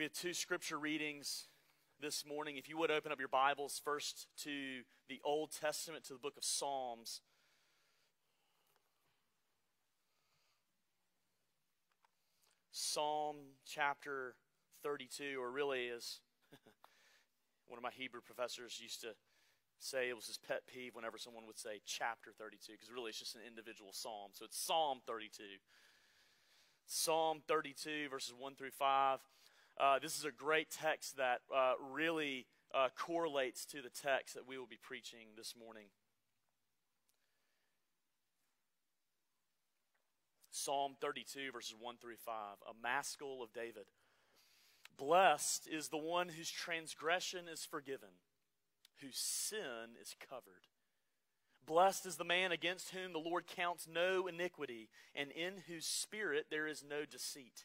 We have two scripture readings this morning. If you would open up your Bibles first to the Old Testament, to the book of Psalms. Psalm chapter 32, or really is one of my Hebrew professors used to say it was his pet peeve whenever someone would say chapter 32, because really it's just an individual psalm. So it's Psalm 32. Psalm 32, verses 1 through 5. Uh, this is a great text that uh, really uh, correlates to the text that we will be preaching this morning. Psalm 32, verses 1 through 5, a maskil of David. Blessed is the one whose transgression is forgiven, whose sin is covered. Blessed is the man against whom the Lord counts no iniquity, and in whose spirit there is no deceit.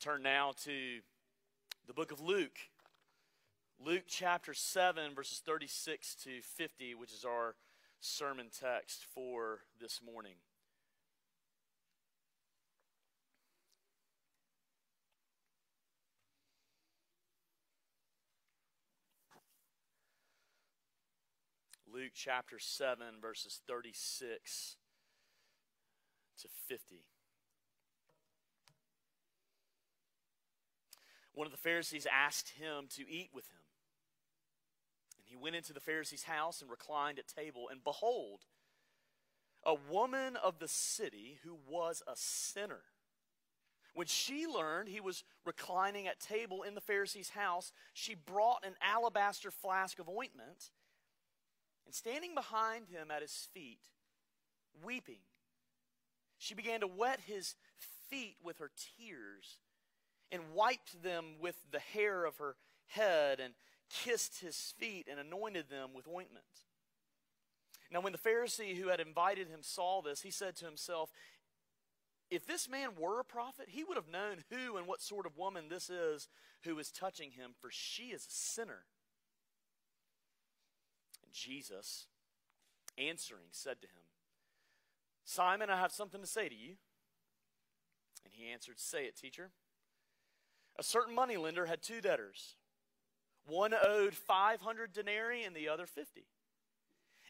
Turn now to the book of Luke. Luke chapter 7, verses 36 to 50, which is our sermon text for this morning. Luke chapter 7, verses 36 to 50. One of the Pharisees asked him to eat with him. And he went into the Pharisee's house and reclined at table. And behold, a woman of the city who was a sinner. When she learned he was reclining at table in the Pharisee's house, she brought an alabaster flask of ointment, and standing behind him at his feet, weeping, she began to wet his feet with her tears and wiped them with the hair of her head and kissed his feet and anointed them with ointment. Now, when the Pharisee who had invited him saw this, he said to himself, If this man were a prophet, he would have known who and what sort of woman this is who is touching him, for she is a sinner. And Jesus, answering, said to him, Simon, I have something to say to you. And he answered, Say it, teacher. A certain moneylender had two debtors. One owed 500 denarii and the other 50.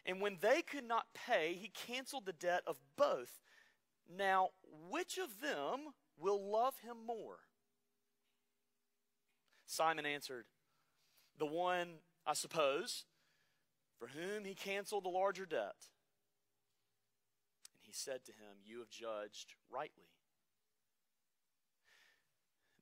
And when they could not pay, he canceled the debt of both. Now, which of them will love him more? Simon answered, The one, I suppose, for whom he canceled the larger debt. And he said to him, You have judged rightly.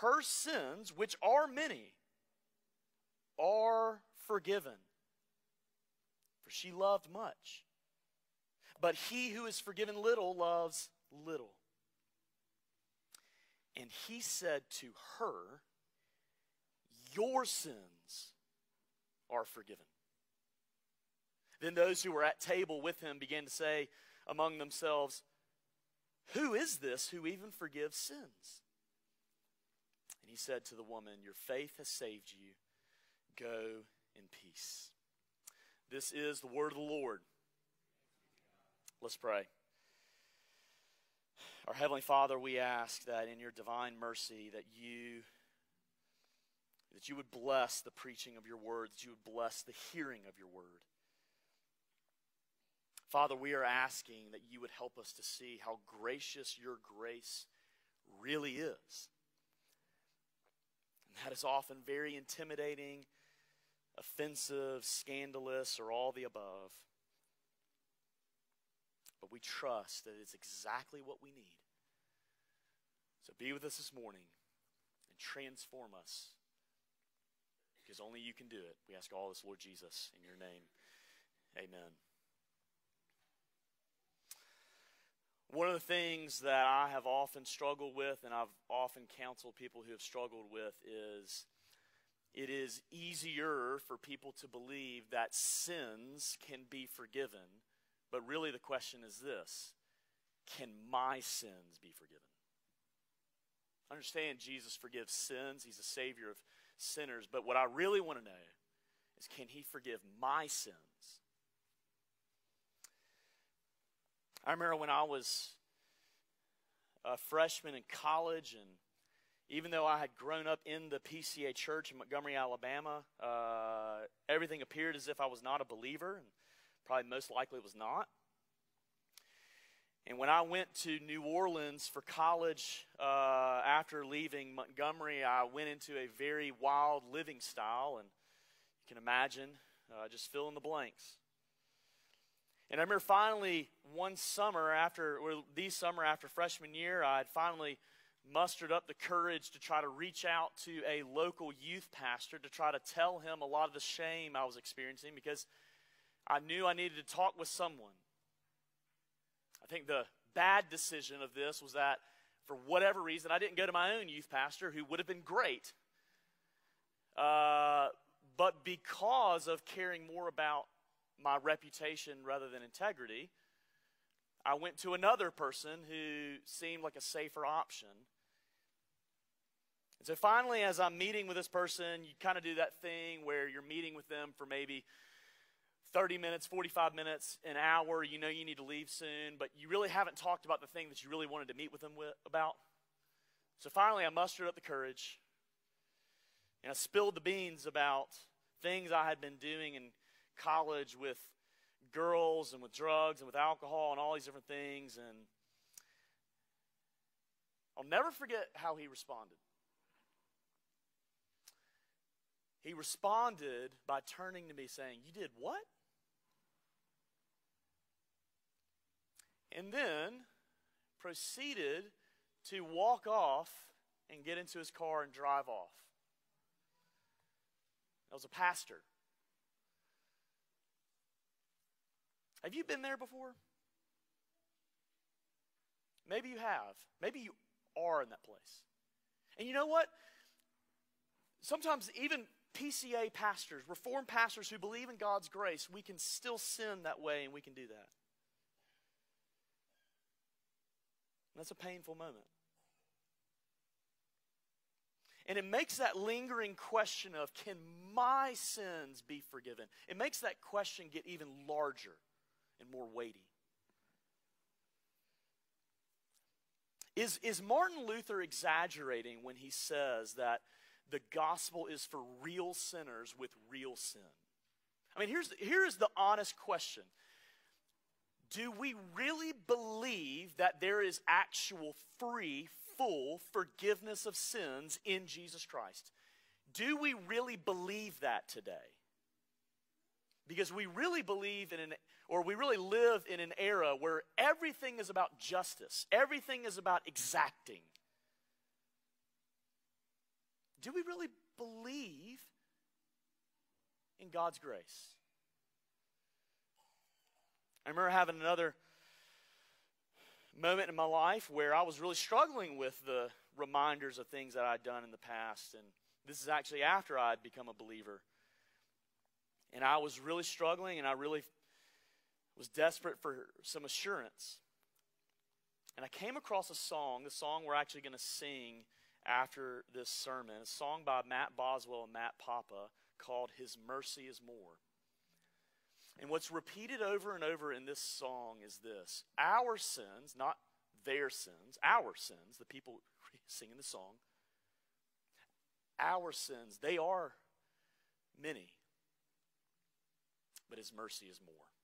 her sins, which are many, are forgiven. For she loved much. But he who is forgiven little loves little. And he said to her, Your sins are forgiven. Then those who were at table with him began to say among themselves, Who is this who even forgives sins? And he said to the woman, Your faith has saved you. Go in peace. This is the word of the Lord. Let's pray. Our Heavenly Father, we ask that in your divine mercy that you that you would bless the preaching of your word, that you would bless the hearing of your word. Father, we are asking that you would help us to see how gracious your grace really is That is often very intimidating, offensive, scandalous, or all the above. But we trust that it's exactly what we need. So be with us this morning and transform us because only you can do it. We ask all this, Lord Jesus, in your name. Amen. One of the things that I have often struggled with, and I've often counseled people who have struggled with, is it is easier for people to believe that sins can be forgiven. But really, the question is this Can my sins be forgiven? understand Jesus forgives sins, He's a Savior of sinners. But what I really want to know is can He forgive my sins? I remember when I was a freshman in college, and even though I had grown up in the PCA church in Montgomery, Alabama, uh, everything appeared as if I was not a believer, and probably most likely was not. And when I went to New Orleans for college uh, after leaving Montgomery, I went into a very wild living style, and you can imagine, uh, just fill in the blanks. And I remember finally one summer after, or the summer after freshman year, I had finally mustered up the courage to try to reach out to a local youth pastor to try to tell him a lot of the shame I was experiencing because I knew I needed to talk with someone. I think the bad decision of this was that for whatever reason, I didn't go to my own youth pastor, who would have been great. Uh, but because of caring more about my reputation rather than integrity, I went to another person who seemed like a safer option. And so finally, as I'm meeting with this person, you kind of do that thing where you're meeting with them for maybe 30 minutes, 45 minutes, an hour. You know you need to leave soon, but you really haven't talked about the thing that you really wanted to meet with them with, about. So finally, I mustered up the courage and I spilled the beans about things I had been doing in college with girls and with drugs and with alcohol and all these different things. And I'll never forget how he responded. He responded by turning to me saying, You did what? And then proceeded to walk off and get into his car and drive off. I was a pastor. Have you been there before? Maybe you have. Maybe you are in that place. And you know what? Sometimes even PCA pastors, Reformed pastors who believe in God's grace, we can still sin that way and we can do that. that's a painful moment. And it makes that lingering question of can my sins be forgiven? It makes that question get even larger and more weighty. Is, is Martin Luther exaggerating when he says that the gospel is for real sinners with real sin? I mean, here's, here's the honest question Do we really believe that there is actual free, full forgiveness of sins in Jesus Christ? Do we really believe that today? Because we really believe in an, or we really live in an era where everything is about justice, everything is about exacting. Do we really believe in God's grace? I remember having another moment in my life where I was really struggling with the reminders of things that I'd done in the past. And this is actually after I'd become a believer. And I was really struggling and I really was desperate for some assurance. And I came across a song, the song we're actually going to sing after this sermon, a song by Matt Boswell and Matt Papa called His Mercy is More. And what's repeated over and over in this song is this Our sins, not their sins, our sins, the people singing the song, our sins, they are many but his mercy is more.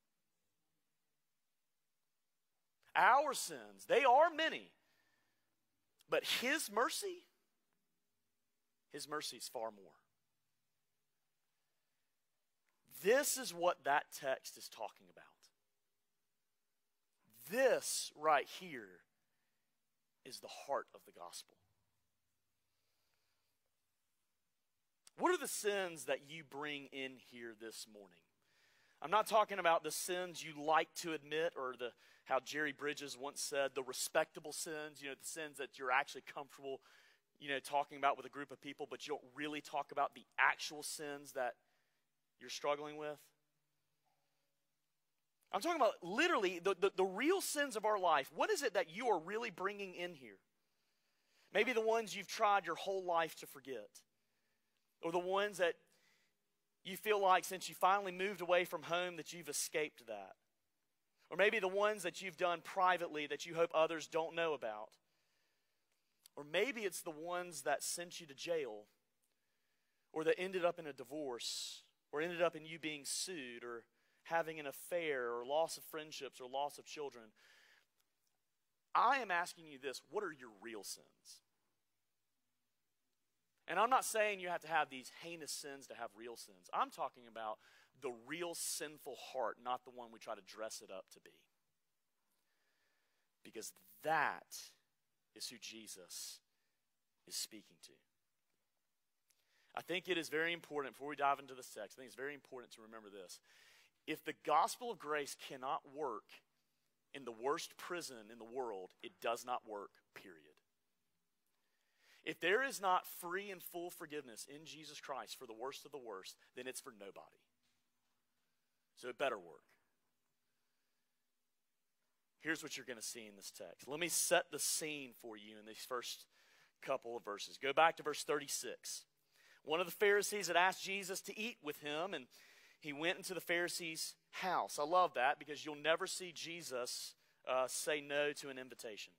Our sins, they are many, but his mercy, his mercy is far more. This is what that text is talking about. This right here is the heart of the gospel. What are the sins that you bring in here this morning? I'm not talking about the sins you like to admit or the how Jerry Bridges once said, the respectable sins, you know, the sins that you're actually comfortable, you know, talking about with a group of people, but you don't really talk about the actual sins that you're struggling with. I'm talking about literally the, the, the, real sins of our life. What is it that you are really bringing in here? Maybe the ones you've tried your whole life to forget, or the ones that you feel like since you finally moved away from home that you've escaped that. Or maybe the ones that you've done privately that you hope others don't know about. Or maybe it's the ones that sent you to jail, or that ended up in a divorce, or ended up in you being sued, or having an affair or loss of friendships or loss of children. I am asking you this what are your real sins? And I'm not saying you have to have these heinous sins to have real sins. I'm talking about the real sinful heart, not the one we try to dress it up to be. Because that is who Jesus is speaking to. I think it is very important, before we dive into the text, I think it's very important to remember this if the gospel of grace cannot work in the worst prison in the world, it does not work, period. If there is not free and full forgiveness in Jesus Christ for the worst of the worst, then it's for nobody. So it better work. Here's what you're going to see in this text. Let me set the scene for you in these first couple of verses. Go back to verse 36. One of the Pharisees had asked Jesus to eat with him, and he went into the Pharisee's house. I love that because you'll never see Jesus uh, say no to an invitation.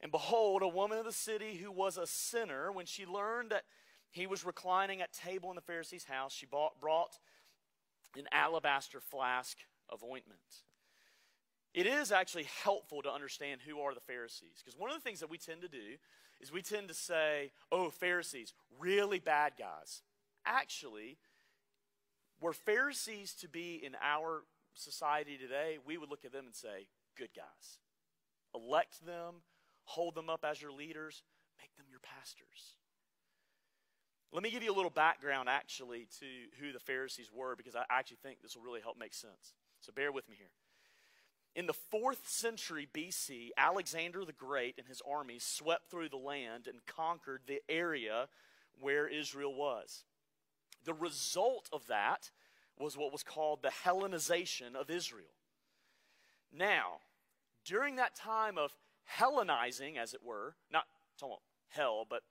And behold, a woman of the city who was a sinner, when she learned that he was reclining at table in the Pharisee's house, she bought, brought an alabaster flask of ointment. It is actually helpful to understand who are the Pharisees. Because one of the things that we tend to do is we tend to say, oh, Pharisees, really bad guys. Actually, were Pharisees to be in our society today, we would look at them and say, good guys. Elect them, hold them up as your leaders, make them your pastors. Let me give you a little background, actually, to who the Pharisees were, because I actually think this will really help make sense. So bear with me here. In the fourth century BC, Alexander the Great and his armies swept through the land and conquered the area where Israel was. The result of that was what was called the Hellenization of Israel. Now, during that time of Hellenizing, as it were, not talking about hell, but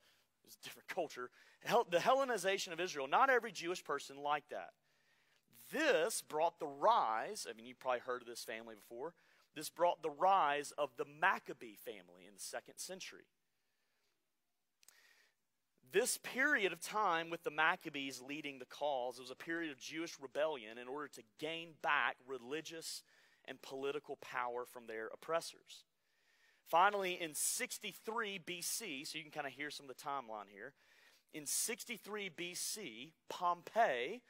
it's a different culture, the Hellenization of Israel, not every Jewish person liked that. This brought the rise, I mean, you've probably heard of this family before, this brought the rise of the Maccabee family in the second century. This period of time with the Maccabees leading the cause was a period of Jewish rebellion in order to gain back religious and political power from their oppressors. Finally, in 63 BC, so you can kind of hear some of the timeline here, in 63 BC, Pompey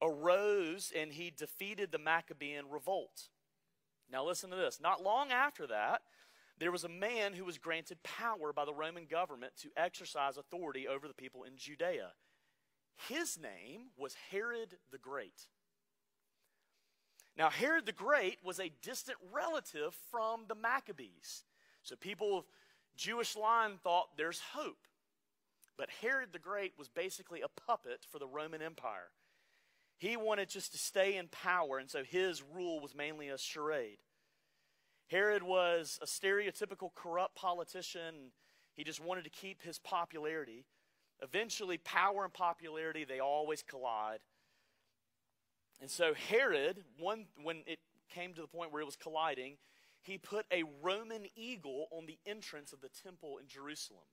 arose and he defeated the Maccabean revolt. Now, listen to this. Not long after that, there was a man who was granted power by the Roman government to exercise authority over the people in Judea. His name was Herod the Great. Now, Herod the Great was a distant relative from the Maccabees. So people of Jewish line thought there's hope. But Herod the Great was basically a puppet for the Roman Empire. He wanted just to stay in power, and so his rule was mainly a charade. Herod was a stereotypical corrupt politician. He just wanted to keep his popularity. Eventually, power and popularity, they always collide. And so, Herod, one, when it came to the point where it was colliding, he put a Roman eagle on the entrance of the temple in Jerusalem.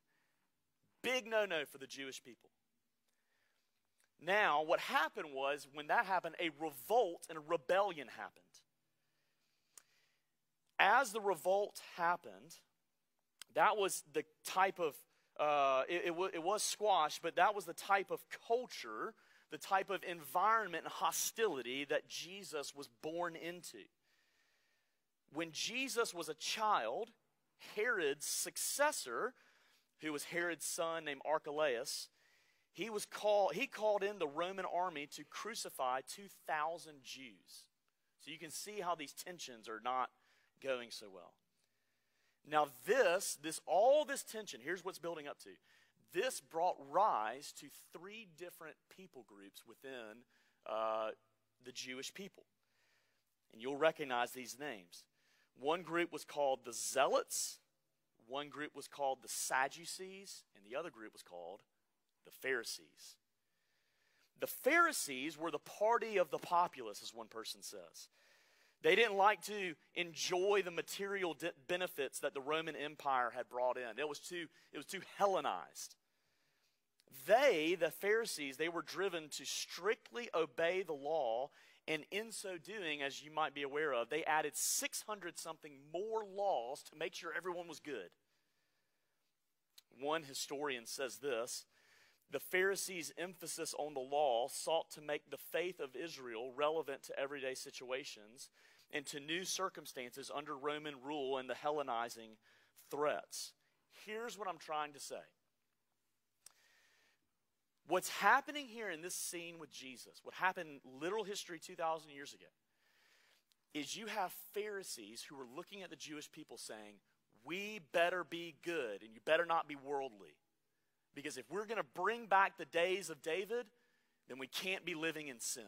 Big no no for the Jewish people. Now, what happened was, when that happened, a revolt and a rebellion happened as the revolt happened, that was the type of uh, it, it, it was squashed, but that was the type of culture, the type of environment and hostility that Jesus was born into. When Jesus was a child, Herod's successor, who was Herod's son named Archelaus, he was called he called in the Roman army to crucify 2000 Jews. So you can see how these tensions are not going so well. Now this this all this tension, here's what's building up to. This brought rise to three different people groups within uh, the Jewish people. And you'll recognize these names. One group was called the Zealots, one group was called the Sadducees, and the other group was called the Pharisees. The Pharisees were the party of the populace, as one person says. They didn't like to enjoy the material benefits that the Roman Empire had brought in. It was too, it was too Hellenized. They, the Pharisees, they were driven to strictly obey the law, and in so doing, as you might be aware of, they added 600 something more laws to make sure everyone was good. One historian says this the Pharisees' emphasis on the law sought to make the faith of Israel relevant to everyday situations and to new circumstances under Roman rule and the Hellenizing threats. Here's what I'm trying to say. What's happening here in this scene with Jesus, what happened literal history 2,000 years ago, is you have Pharisees who are looking at the Jewish people saying, We better be good and you better not be worldly. Because if we're going to bring back the days of David, then we can't be living in sin.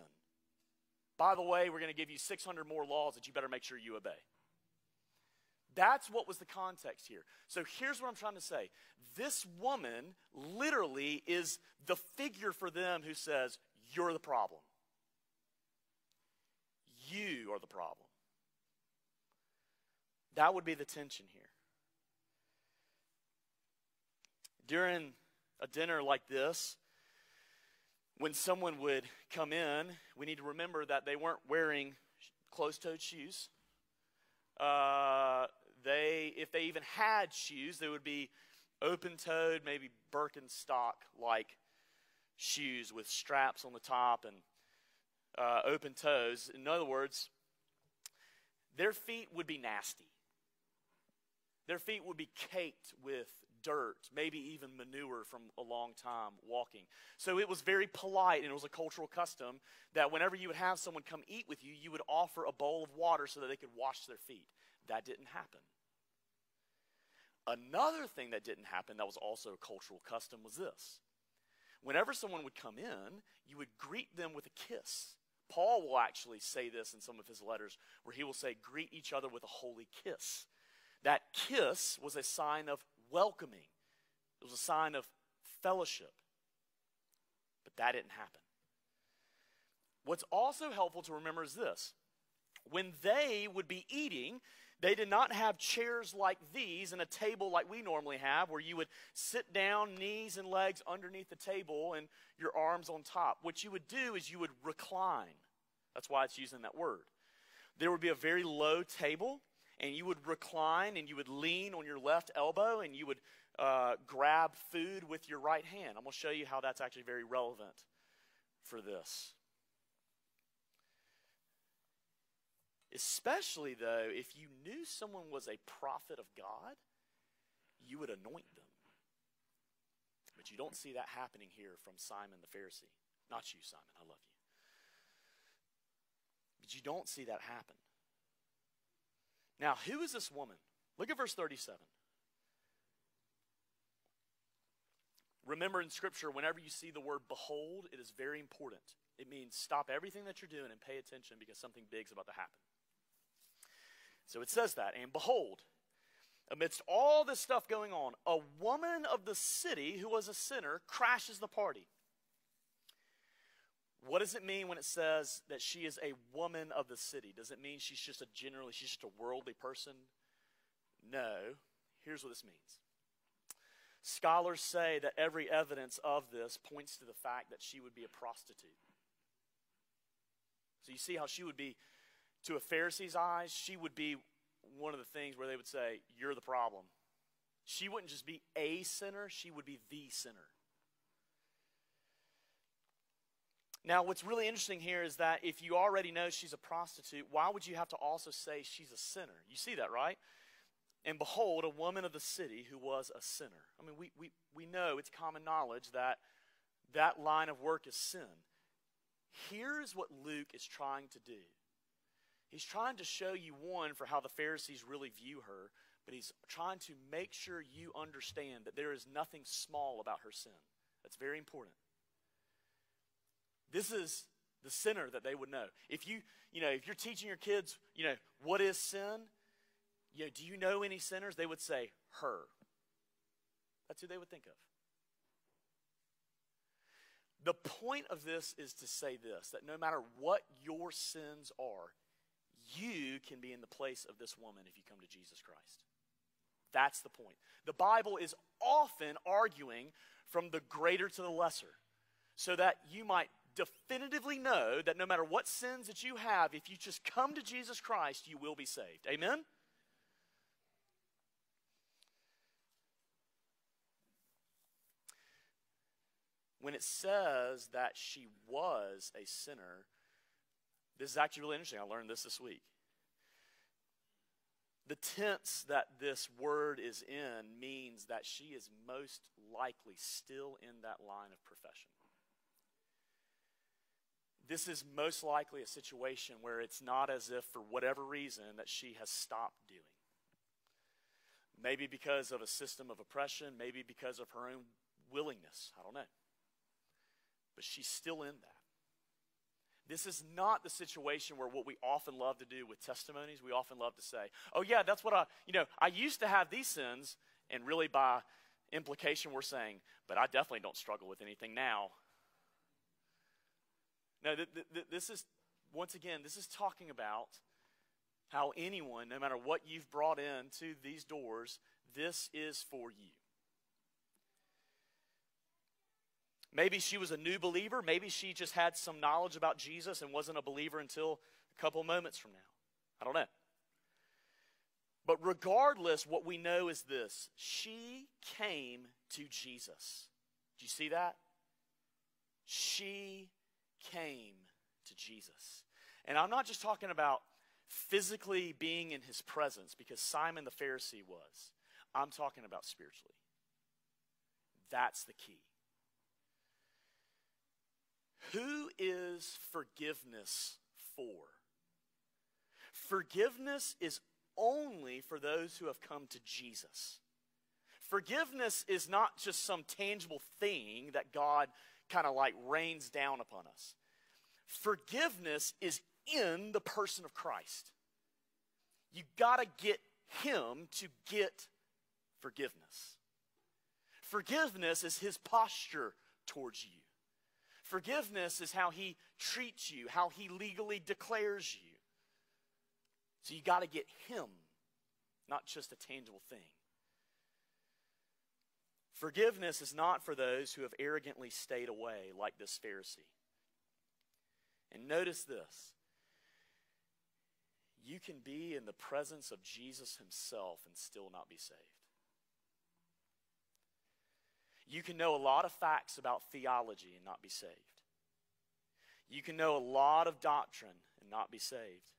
By the way, we're going to give you 600 more laws that you better make sure you obey. That's what was the context here. So here's what I'm trying to say. This woman literally is the figure for them who says, You're the problem. You are the problem. That would be the tension here. During a dinner like this, when someone would come in, we need to remember that they weren't wearing closed toed shoes. Uh, they, if they even had shoes, they would be open toed, maybe Birkenstock like shoes with straps on the top and uh, open toes. In other words, their feet would be nasty. Their feet would be caked with dirt, maybe even manure from a long time walking. So it was very polite and it was a cultural custom that whenever you would have someone come eat with you, you would offer a bowl of water so that they could wash their feet. That didn't happen. Another thing that didn't happen that was also a cultural custom was this. Whenever someone would come in, you would greet them with a kiss. Paul will actually say this in some of his letters, where he will say, Greet each other with a holy kiss. That kiss was a sign of welcoming, it was a sign of fellowship. But that didn't happen. What's also helpful to remember is this when they would be eating, they did not have chairs like these and a table like we normally have, where you would sit down, knees and legs underneath the table, and your arms on top. What you would do is you would recline. That's why it's using that word. There would be a very low table, and you would recline and you would lean on your left elbow and you would uh, grab food with your right hand. I'm going to show you how that's actually very relevant for this. Especially, though, if you knew someone was a prophet of God, you would anoint them. But you don't see that happening here from Simon the Pharisee. Not you, Simon. I love you. But you don't see that happen. Now, who is this woman? Look at verse 37. Remember in Scripture, whenever you see the word behold, it is very important. It means stop everything that you're doing and pay attention because something big's about to happen. So it says that. And behold, amidst all this stuff going on, a woman of the city who was a sinner crashes the party. What does it mean when it says that she is a woman of the city? Does it mean she's just a generally, she's just a worldly person? No. Here's what this means. Scholars say that every evidence of this points to the fact that she would be a prostitute. So you see how she would be, to a Pharisee's eyes, she would be one of the things where they would say, You're the problem. She wouldn't just be a sinner, she would be the sinner. Now, what's really interesting here is that if you already know she's a prostitute, why would you have to also say she's a sinner? You see that, right? And behold, a woman of the city who was a sinner. I mean, we, we, we know it's common knowledge that that line of work is sin. Here's what Luke is trying to do he's trying to show you, one, for how the Pharisees really view her, but he's trying to make sure you understand that there is nothing small about her sin. That's very important. This is the sinner that they would know. If you, you know, if you're teaching your kids, you know, what is sin? You know, do you know any sinners? They would say her. That's who they would think of. The point of this is to say this that no matter what your sins are, you can be in the place of this woman if you come to Jesus Christ. That's the point. The Bible is often arguing from the greater to the lesser so that you might definitively know that no matter what sins that you have, if you just come to Jesus Christ, you will be saved. Amen? When it says that she was a sinner, this is actually really interesting. I learned this this week. The tense that this word is in means that she is most likely still in that line of profession this is most likely a situation where it's not as if, for whatever reason, that she has stopped doing. Maybe because of a system of oppression, maybe because of her own willingness. I don't know. But she's still in that. This is not the situation where what we often love to do with testimonies, we often love to say, oh, yeah, that's what I, you know, I used to have these sins, and really by implication, we're saying, but I definitely don't struggle with anything now. No, th- th- this is, once again, this is talking about how anyone, no matter what you've brought into these doors, this is for you. Maybe she was a new believer. Maybe she just had some knowledge about Jesus and wasn't a believer until a couple moments from now. I don't know. But regardless, what we know is this she came to Jesus. Do you see that? She came to Jesus. And I'm not just talking about physically being in his presence because Simon the Pharisee was. I'm talking about spiritually. That's the key. Who is forgiveness for? Forgiveness is only for those who have come to Jesus. Forgiveness is not just some tangible thing that God kind of like rains down upon us. Forgiveness is in the person of Christ. You got to get him to get forgiveness. Forgiveness is his posture towards you. Forgiveness is how he treats you, how he legally declares you. So you got to get him, not just a tangible thing. Forgiveness is not for those who have arrogantly stayed away, like this Pharisee. And notice this you can be in the presence of Jesus himself and still not be saved. You can know a lot of facts about theology and not be saved. You can know a lot of doctrine and not be saved.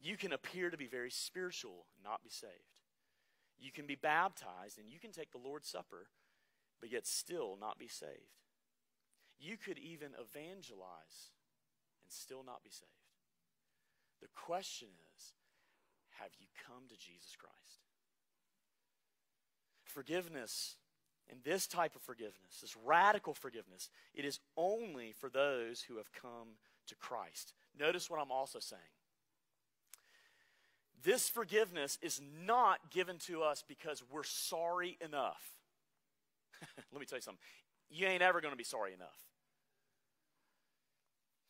You can appear to be very spiritual and not be saved. You can be baptized and you can take the Lord's Supper, but yet still not be saved. You could even evangelize and still not be saved. The question is have you come to Jesus Christ? Forgiveness, and this type of forgiveness, this radical forgiveness, it is only for those who have come to Christ. Notice what I'm also saying. This forgiveness is not given to us because we're sorry enough. Let me tell you something. You ain't ever going to be sorry enough.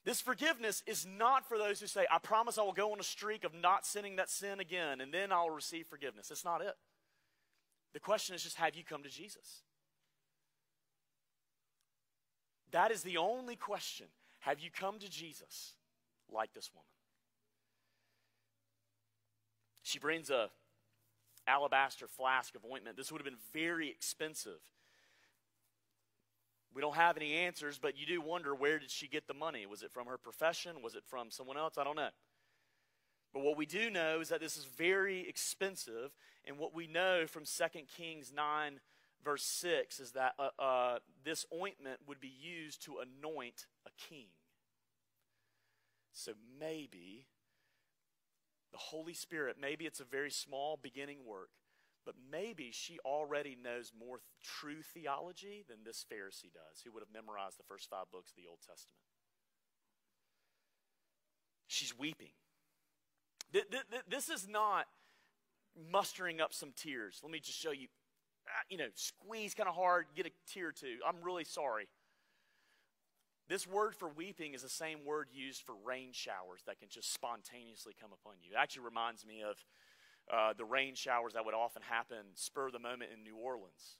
This forgiveness is not for those who say, I promise I will go on a streak of not sinning that sin again, and then I'll receive forgiveness. That's not it. The question is just, have you come to Jesus? That is the only question. Have you come to Jesus like this woman? She brings a, alabaster flask of ointment. This would have been very expensive. We don't have any answers, but you do wonder where did she get the money? Was it from her profession? Was it from someone else? I don't know. But what we do know is that this is very expensive, and what we know from 2 Kings 9, verse 6, is that uh, uh, this ointment would be used to anoint a king. So maybe the Holy Spirit, maybe it's a very small beginning work, but maybe she already knows more th- true theology than this Pharisee does, who would have memorized the first five books of the Old Testament. She's weeping. Th- th- this is not mustering up some tears. Let me just show you, ah, you know, squeeze kind of hard, get a tear or two. I'm really sorry. This word for weeping is the same word used for rain showers that can just spontaneously come upon you. It actually reminds me of uh, the rain showers that would often happen spur of the moment in New Orleans.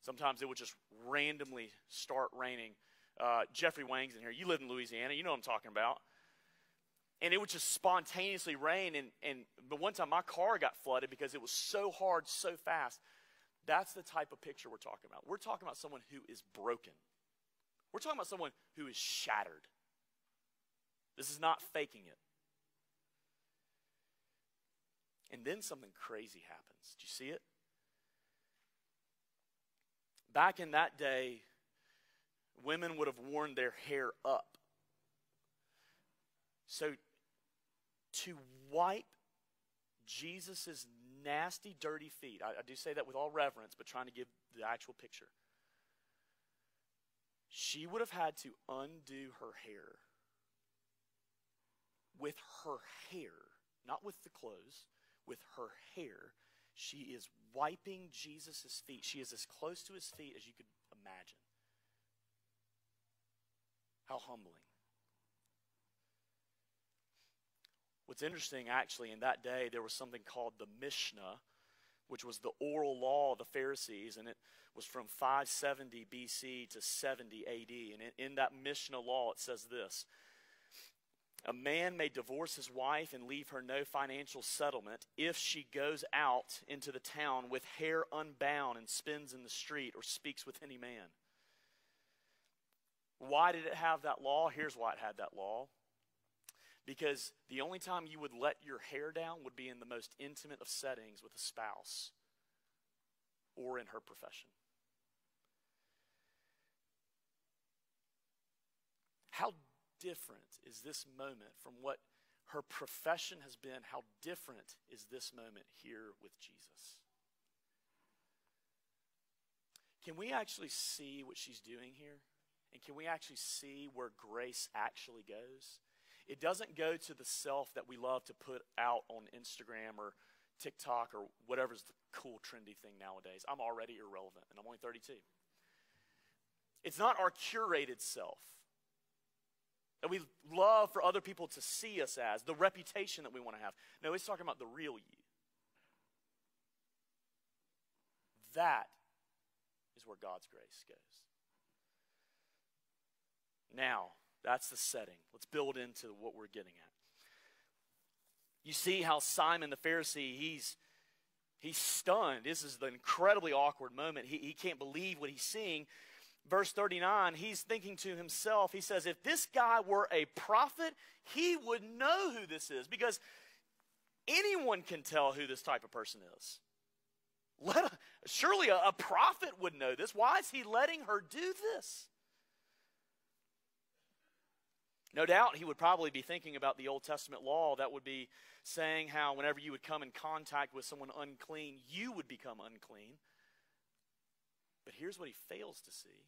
Sometimes it would just randomly start raining. Uh, Jeffrey Wang's in here. You live in Louisiana. You know what I'm talking about. And it would just spontaneously rain. And, and but one time my car got flooded because it was so hard, so fast. That's the type of picture we're talking about. We're talking about someone who is broken. We're talking about someone who is shattered. This is not faking it. And then something crazy happens. Do you see it? Back in that day, women would have worn their hair up. So to wipe Jesus' nasty, dirty feet, I, I do say that with all reverence, but trying to give the actual picture she would have had to undo her hair with her hair, not with the clothes, with her hair. She is wiping Jesus' feet. She is as close to his feet as you could imagine. How humbling. What's interesting, actually, in that day, there was something called the Mishnah, which was the oral law of the Pharisees, and it was from 570 BC to 70 AD. And in, that Mishnah law, it says this A man may divorce his wife and leave her no financial settlement if she goes out into the town with hair unbound and spins in the street or speaks with any man. Why did it have that law? Here's why it had that law. Because the only time you would let your hair down would be in the most intimate of settings with a spouse or in her profession. How different is this moment from what her profession has been? How different is this moment here with Jesus? Can we actually see what she's doing here? And can we actually see where grace actually goes? It doesn't go to the self that we love to put out on Instagram or TikTok or whatever's the cool, trendy thing nowadays. I'm already irrelevant, and I'm only 32. It's not our curated self that we love for other people to see us as, the reputation that we want to have. No, it's talking about the real you. That is where God's grace goes. Now, that's the setting. Let's build into what we're getting at. You see how Simon the Pharisee, he's he's stunned. This is the incredibly awkward moment. He, he can't believe what he's seeing verse 39, he's thinking to himself, he says, if this guy were a prophet, he would know who this is because anyone can tell who this type of person is. Let, surely a, a prophet would know this. Why is he letting her do this? No doubt he would probably be thinking about the Old Testament law that would be saying how whenever you would come in contact with someone unclean, you would become unclean. But here's what he fails to see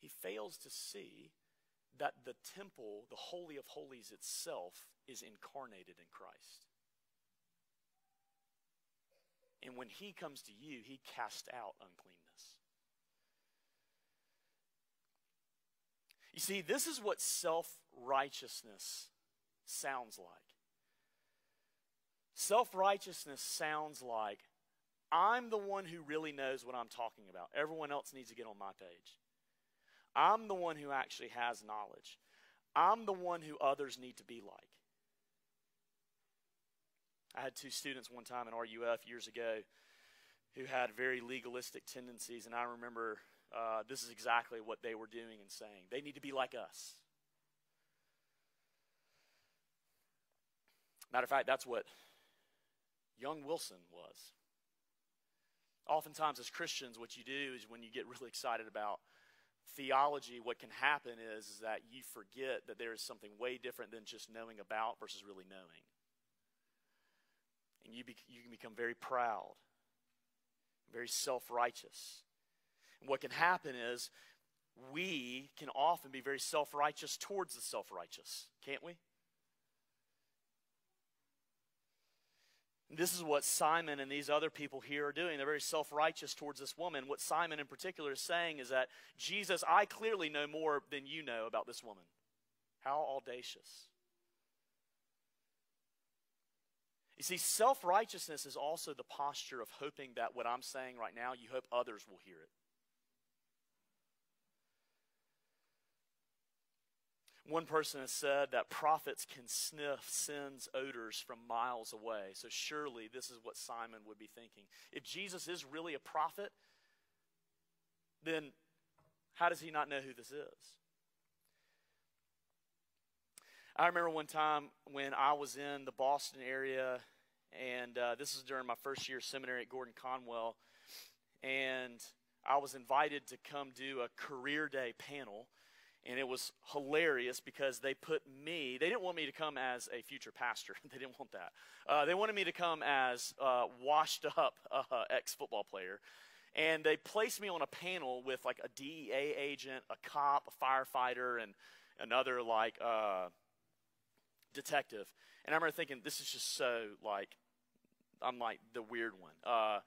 he fails to see that the temple, the Holy of Holies itself, is incarnated in Christ. And when he comes to you, he casts out uncleanness. You see, this is what self righteousness sounds like. Self righteousness sounds like I'm the one who really knows what I'm talking about. Everyone else needs to get on my page. I'm the one who actually has knowledge. I'm the one who others need to be like. I had two students one time in RUF years ago who had very legalistic tendencies, and I remember uh, this is exactly what they were doing and saying. They need to be like us. Matter of fact, that's what young Wilson was. Oftentimes, as Christians, what you do is when you get really excited about theology, what can happen is, is that you forget that there is something way different than just knowing about versus really knowing. And you, be, you can become very proud, very self righteous. What can happen is we can often be very self righteous towards the self righteous, can't we? This is what Simon and these other people here are doing. They're very self righteous towards this woman. What Simon in particular is saying is that, Jesus, I clearly know more than you know about this woman. How audacious. You see, self righteousness is also the posture of hoping that what I'm saying right now, you hope others will hear it. One person has said that prophets can sniff sin's odors from miles away. So surely this is what Simon would be thinking. If Jesus is really a prophet, then how does he not know who this is? I remember one time when I was in the Boston area, and uh, this is during my first year seminary at Gordon Conwell, and I was invited to come do a career day panel and it was hilarious because they put me they didn't want me to come as a future pastor. They didn't want that. Uh, they wanted me to come as a washed up uh, ex-football player. And they placed me on a panel with like a dea agent a cop a firefighter and another like uh, detective. And i remember thinking this is just so like i'm like the weird one. Uh,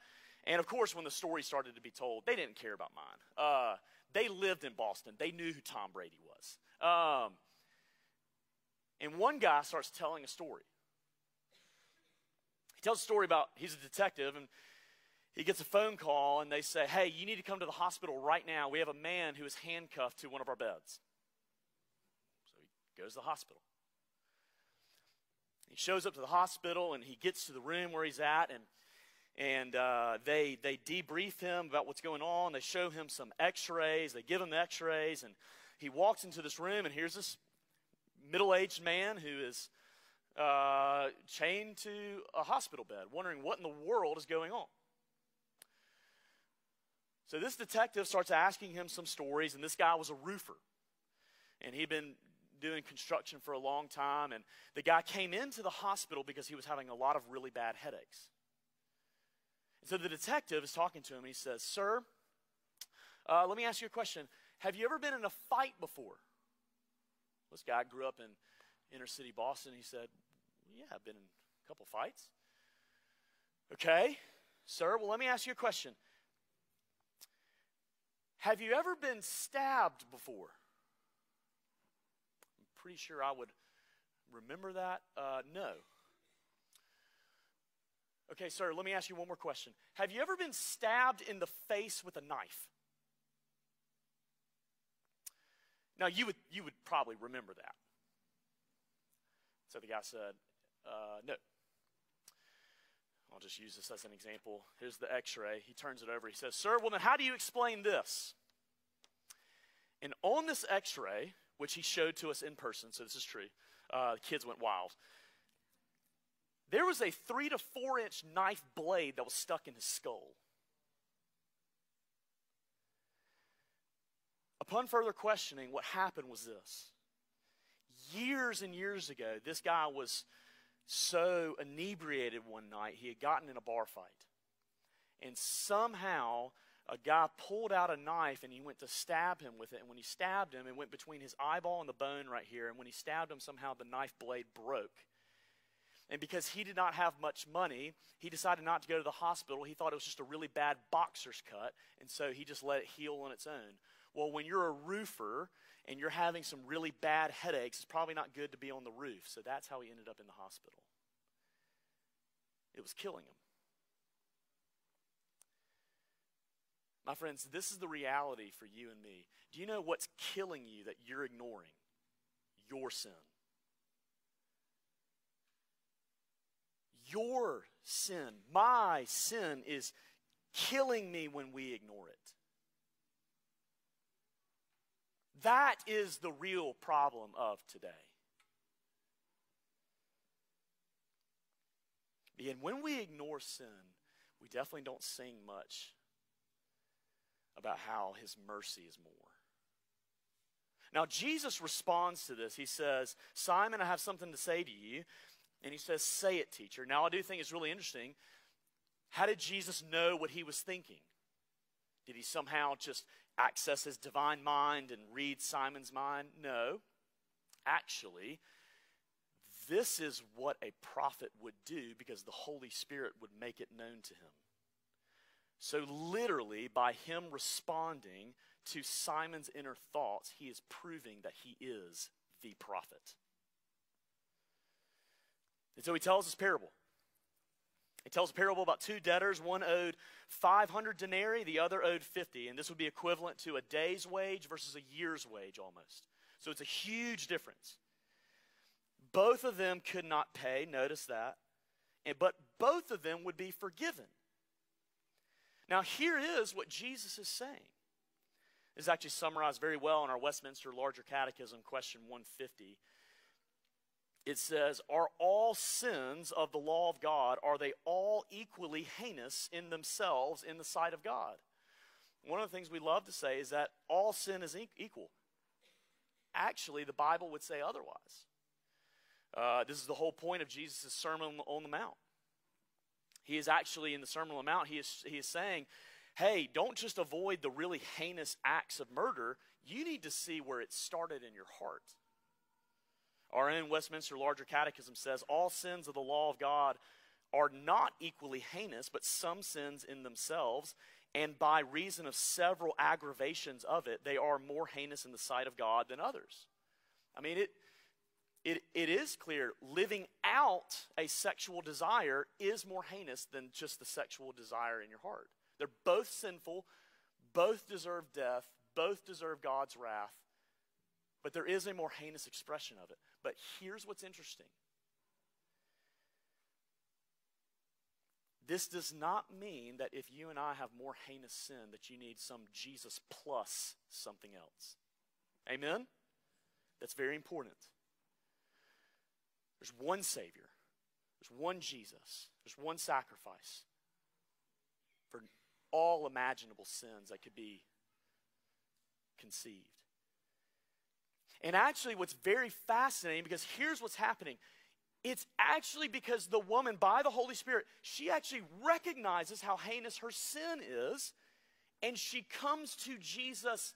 and of course when the story started to be told they didn't care about mine. Uh, they lived in Boston. They knew who Tom Brady was. Um, and one guy starts telling a story. He tells a story about he's a detective and he gets a phone call and they say, Hey, you need to come to the hospital right now. We have a man who is handcuffed to one of our beds. So he goes to the hospital. He shows up to the hospital and he gets to the room where he's at and and uh, they they debrief him about what's going on. They show him some X-rays. They give him X-rays, and he walks into this room, and here's this middle-aged man who is uh, chained to a hospital bed, wondering what in the world is going on. So this detective starts asking him some stories, and this guy was a roofer, and he'd been doing construction for a long time, and the guy came into the hospital because he was having a lot of really bad headaches. So the detective is talking to him and he says, Sir, uh, let me ask you a question. Have you ever been in a fight before? This guy grew up in inner city Boston. He said, Yeah, I've been in a couple fights. Okay, sir, well, let me ask you a question. Have you ever been stabbed before? I'm pretty sure I would remember that. Uh, no. Okay, sir, let me ask you one more question. Have you ever been stabbed in the face with a knife? Now, you would, you would probably remember that. So the guy said, uh, No. I'll just use this as an example. Here's the x ray. He turns it over. He says, Sir, well, then how do you explain this? And on this x ray, which he showed to us in person, so this is true, uh, the kids went wild. There was a three to four inch knife blade that was stuck in his skull. Upon further questioning, what happened was this. Years and years ago, this guy was so inebriated one night, he had gotten in a bar fight. And somehow, a guy pulled out a knife and he went to stab him with it. And when he stabbed him, it went between his eyeball and the bone right here. And when he stabbed him, somehow the knife blade broke. And because he did not have much money, he decided not to go to the hospital. He thought it was just a really bad boxer's cut, and so he just let it heal on its own. Well, when you're a roofer and you're having some really bad headaches, it's probably not good to be on the roof. So that's how he ended up in the hospital. It was killing him. My friends, this is the reality for you and me. Do you know what's killing you that you're ignoring? Your sin. Your sin, my sin, is killing me when we ignore it. That is the real problem of today. And when we ignore sin, we definitely don't sing much about how his mercy is more. Now, Jesus responds to this. He says, Simon, I have something to say to you. And he says, Say it, teacher. Now, I do think it's really interesting. How did Jesus know what he was thinking? Did he somehow just access his divine mind and read Simon's mind? No. Actually, this is what a prophet would do because the Holy Spirit would make it known to him. So, literally, by him responding to Simon's inner thoughts, he is proving that he is the prophet. And so he tells this parable. He tells a parable about two debtors. One owed 500 denarii, the other owed 50. And this would be equivalent to a day's wage versus a year's wage almost. So it's a huge difference. Both of them could not pay, notice that. And, but both of them would be forgiven. Now, here is what Jesus is saying. This is actually summarized very well in our Westminster Larger Catechism, question 150. It says, Are all sins of the law of God, are they all equally heinous in themselves in the sight of God? One of the things we love to say is that all sin is equal. Actually, the Bible would say otherwise. Uh, this is the whole point of Jesus' Sermon on the Mount. He is actually in the Sermon on the Mount, he is, he is saying, hey, don't just avoid the really heinous acts of murder. You need to see where it started in your heart. Our own Westminster Larger Catechism says all sins of the law of God are not equally heinous, but some sins in themselves, and by reason of several aggravations of it, they are more heinous in the sight of God than others. I mean, it, it, it is clear living out a sexual desire is more heinous than just the sexual desire in your heart. They're both sinful, both deserve death, both deserve God's wrath, but there is a more heinous expression of it. But here's what's interesting this does not mean that if you and I have more heinous sin, that you need some Jesus plus something else. Amen? That's very important. There's one Savior, there's one Jesus, there's one sacrifice for all imaginable sins that could be conceived. And actually, what's very fascinating, because here's what's happening it's actually because the woman, by the Holy Spirit, she actually recognizes how heinous her sin is, and she comes to Jesus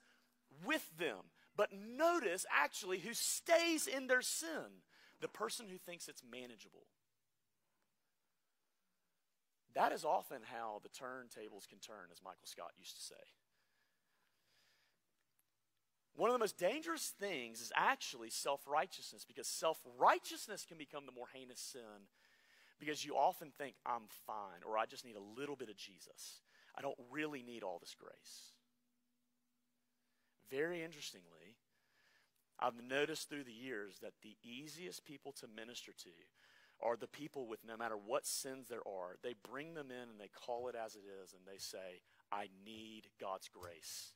with them. But notice, actually, who stays in their sin the person who thinks it's manageable. That is often how the turntables can turn, as Michael Scott used to say. One of the most dangerous things is actually self righteousness because self righteousness can become the more heinous sin because you often think, I'm fine, or I just need a little bit of Jesus. I don't really need all this grace. Very interestingly, I've noticed through the years that the easiest people to minister to are the people with no matter what sins there are, they bring them in and they call it as it is and they say, I need God's grace.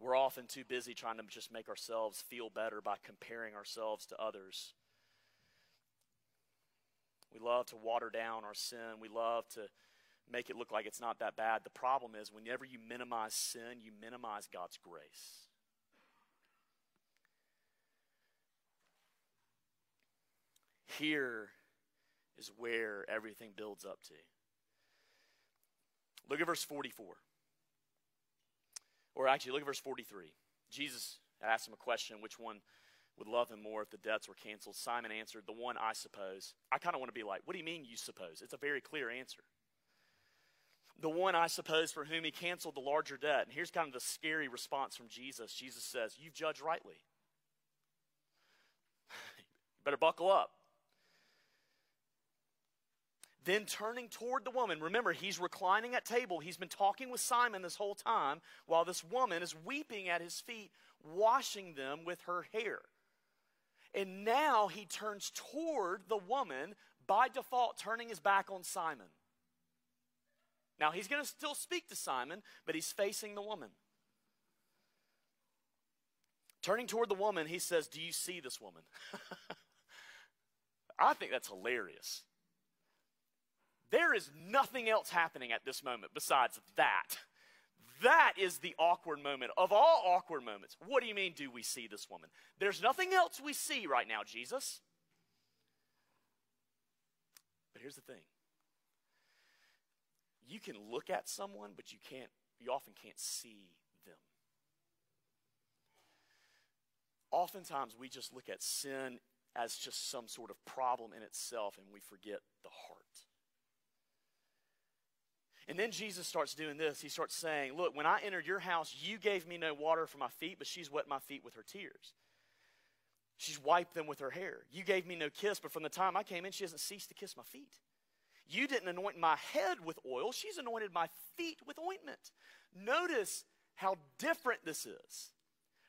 We're often too busy trying to just make ourselves feel better by comparing ourselves to others. We love to water down our sin. We love to make it look like it's not that bad. The problem is, whenever you minimize sin, you minimize God's grace. Here is where everything builds up to. Look at verse 44. Or actually, look at verse 43. Jesus asked him a question which one would love him more if the debts were canceled? Simon answered, The one I suppose. I kind of want to be like, What do you mean you suppose? It's a very clear answer the one, I suppose, for whom he canceled the larger debt. And here's kind of the scary response from Jesus. Jesus says, You've judged rightly. you better buckle up. Then turning toward the woman, remember, he's reclining at table. He's been talking with Simon this whole time while this woman is weeping at his feet, washing them with her hair. And now he turns toward the woman, by default, turning his back on Simon. Now he's going to still speak to Simon, but he's facing the woman. Turning toward the woman, he says, Do you see this woman? I think that's hilarious. There is nothing else happening at this moment besides that. That is the awkward moment of all awkward moments. What do you mean, do we see this woman? There's nothing else we see right now, Jesus. But here's the thing you can look at someone, but you can't, you often can't see them. Oftentimes, we just look at sin as just some sort of problem in itself and we forget the heart. And then Jesus starts doing this. He starts saying, Look, when I entered your house, you gave me no water for my feet, but she's wet my feet with her tears. She's wiped them with her hair. You gave me no kiss, but from the time I came in, she hasn't ceased to kiss my feet. You didn't anoint my head with oil, she's anointed my feet with ointment. Notice how different this is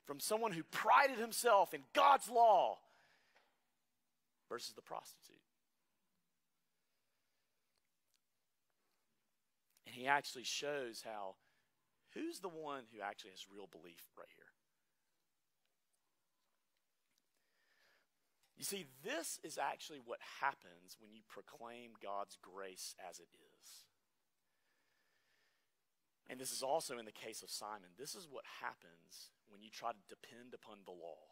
from someone who prided himself in God's law versus the prostitute. And he actually shows how who's the one who actually has real belief right here. You see, this is actually what happens when you proclaim God's grace as it is. And this is also in the case of Simon. This is what happens when you try to depend upon the law.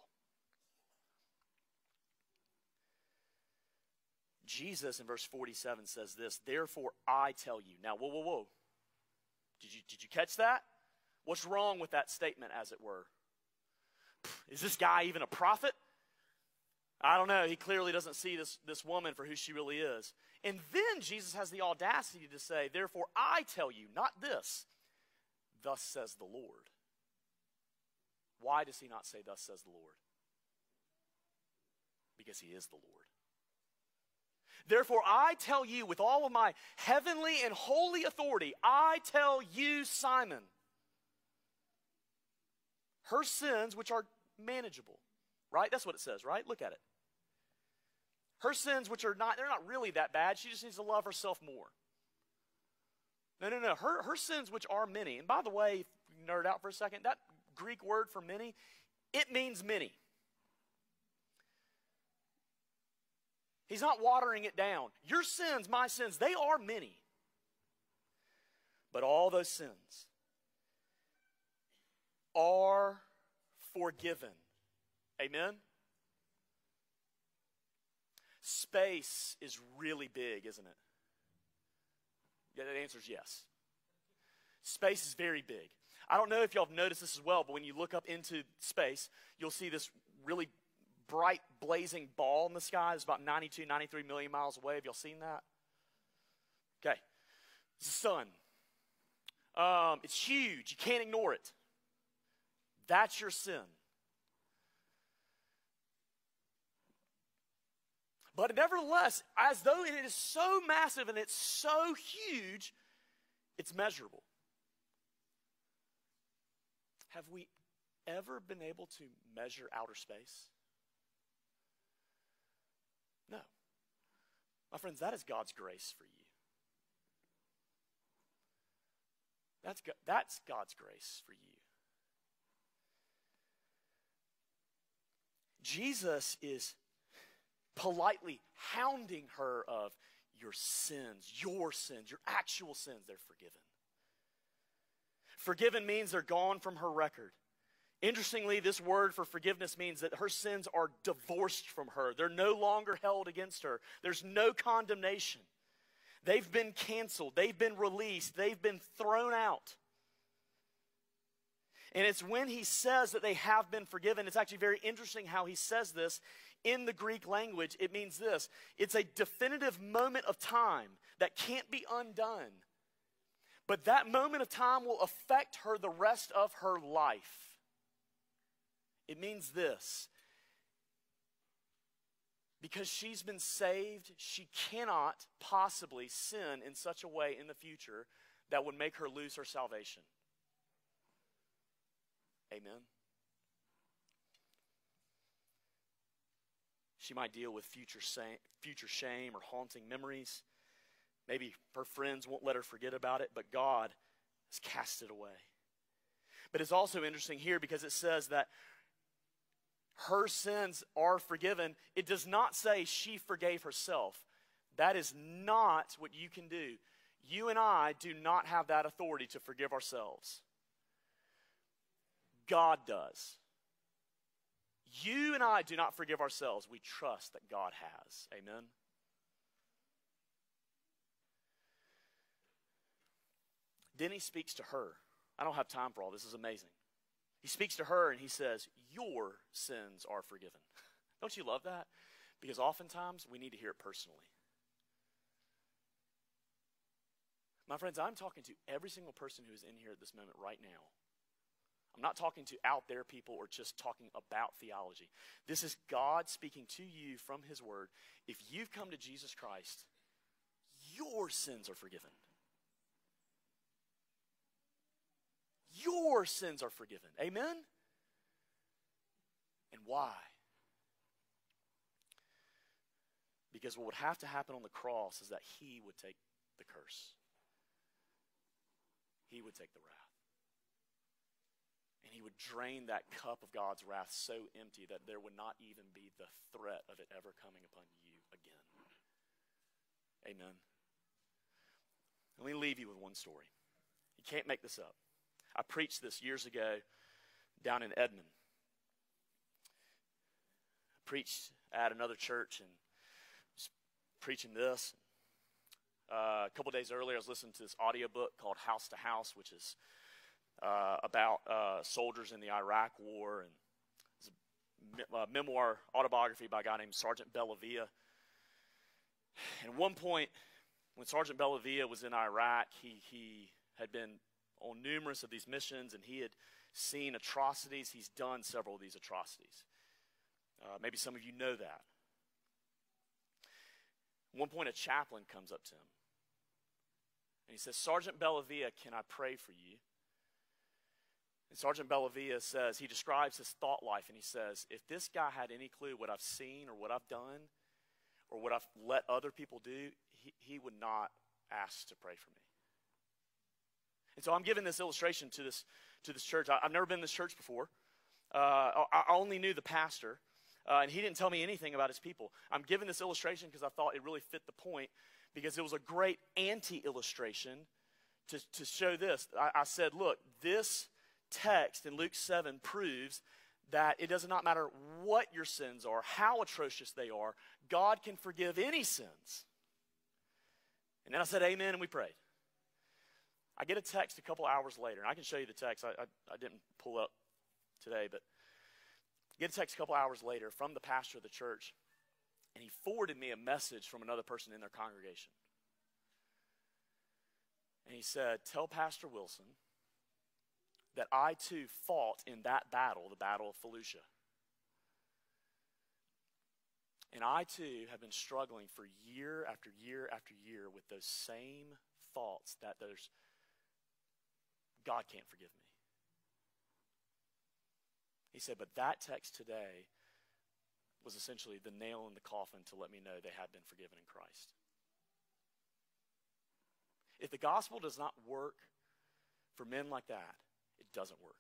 Jesus in verse 47 says this, therefore I tell you. Now, whoa, whoa, whoa. Did you, did you catch that? What's wrong with that statement, as it were? Is this guy even a prophet? I don't know. He clearly doesn't see this, this woman for who she really is. And then Jesus has the audacity to say, Therefore, I tell you, not this, thus says the Lord. Why does he not say, Thus says the Lord? Because he is the Lord. Therefore, I tell you with all of my heavenly and holy authority, I tell you, Simon, her sins, which are manageable, right? That's what it says, right? Look at it. Her sins, which are not, they're not really that bad. She just needs to love herself more. No, no, no. Her, her sins, which are many. And by the way, nerd out for a second, that Greek word for many, it means many. He's not watering it down. Your sins, my sins, they are many. But all those sins are forgiven. Amen? Space is really big, isn't it? Yeah, that answer is yes. Space is very big. I don't know if y'all have noticed this as well, but when you look up into space, you'll see this really bright, blazing ball in the sky. It's about 92, 93 million miles away. Have y'all seen that? Okay. It's the sun. Um, it's huge. You can't ignore it. That's your sin. But nevertheless, as though it is so massive and it's so huge, it's measurable. Have we ever been able to measure outer space? No. My friends, that is God's grace for you. That's, that's God's grace for you. Jesus is politely hounding her of your sins, your sins, your actual sins, they're forgiven. Forgiven means they're gone from her record. Interestingly, this word for forgiveness means that her sins are divorced from her. They're no longer held against her. There's no condemnation. They've been canceled. They've been released. They've been thrown out. And it's when he says that they have been forgiven. It's actually very interesting how he says this in the Greek language. It means this it's a definitive moment of time that can't be undone. But that moment of time will affect her the rest of her life. It means this because she's been saved, she cannot possibly sin in such a way in the future that would make her lose her salvation. Amen. She might deal with future, future shame or haunting memories. Maybe her friends won't let her forget about it, but God has cast it away. But it's also interesting here because it says that her sins are forgiven. It does not say she forgave herself. That is not what you can do. You and I do not have that authority to forgive ourselves. God does. You and I do not forgive ourselves. We trust that God has. Amen. Then he speaks to her. I don't have time for all this. This is amazing. He speaks to her and he says, Your sins are forgiven. Don't you love that? Because oftentimes we need to hear it personally. My friends, I'm talking to every single person who is in here at this moment right now. I'm not talking to out there people or just talking about theology. This is God speaking to you from His Word. If you've come to Jesus Christ, your sins are forgiven. Your sins are forgiven. Amen? And why? Because what would have to happen on the cross is that He would take the curse, He would take the wrath. And he would drain that cup of God's wrath so empty that there would not even be the threat of it ever coming upon you again. Amen. Let me leave you with one story. You can't make this up. I preached this years ago down in Edmond. Preached at another church and preaching this. Uh, a couple days earlier, I was listening to this audiobook called House to House, which is uh, about uh, soldiers in the Iraq War, and it's a me- memoir autobiography by a guy named Sergeant Bellavia. And at one point, when Sergeant Bellavia was in Iraq, he, he had been on numerous of these missions, and he had seen atrocities. He's done several of these atrocities. Uh, maybe some of you know that. At one point, a chaplain comes up to him, and he says, Sergeant Bellavia, can I pray for you? And Sergeant Bellavia says, he describes his thought life, and he says, if this guy had any clue what I've seen or what I've done or what I've let other people do, he, he would not ask to pray for me. And so I'm giving this illustration to this, to this church. I, have never been in this church before. Uh, I, I only knew the pastor, uh, and he didn't tell me anything about his people. I'm giving this illustration because I thought it really fit the point because it was a great anti illustration to, to show this. I, I said, look, this text in Luke 7 proves that it does not matter what your sins are, how atrocious they are, God can forgive any sins. And then I said, Amen, and we prayed. I get a text a couple hours later, and I can show you the text. I, I, I didn't pull up today, but get a text a couple hours later from the pastor of the church, and he forwarded me a message from another person in their congregation. And he said, Tell Pastor Wilson that I too fought in that battle, the Battle of Fallujah. And I too have been struggling for year after year after year with those same thoughts that there's God can't forgive me. He said, but that text today was essentially the nail in the coffin to let me know they had been forgiven in Christ. If the gospel does not work for men like that, it doesn't work.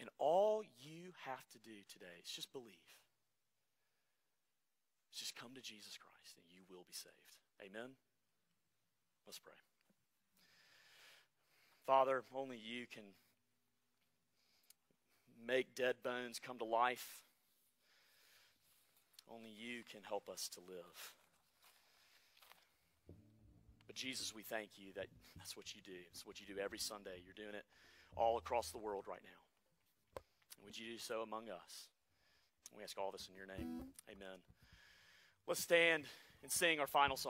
And all you have to do today is just believe. Just come to Jesus Christ and you will be saved. Amen? Let's pray. Father, only you can make dead bones come to life. Only you can help us to live. But Jesus, we thank you that that's what you do. It's what you do every Sunday. You're doing it all across the world right now. And would you do so among us? We ask all this in your name. Amen. Let's stand and sing our final song.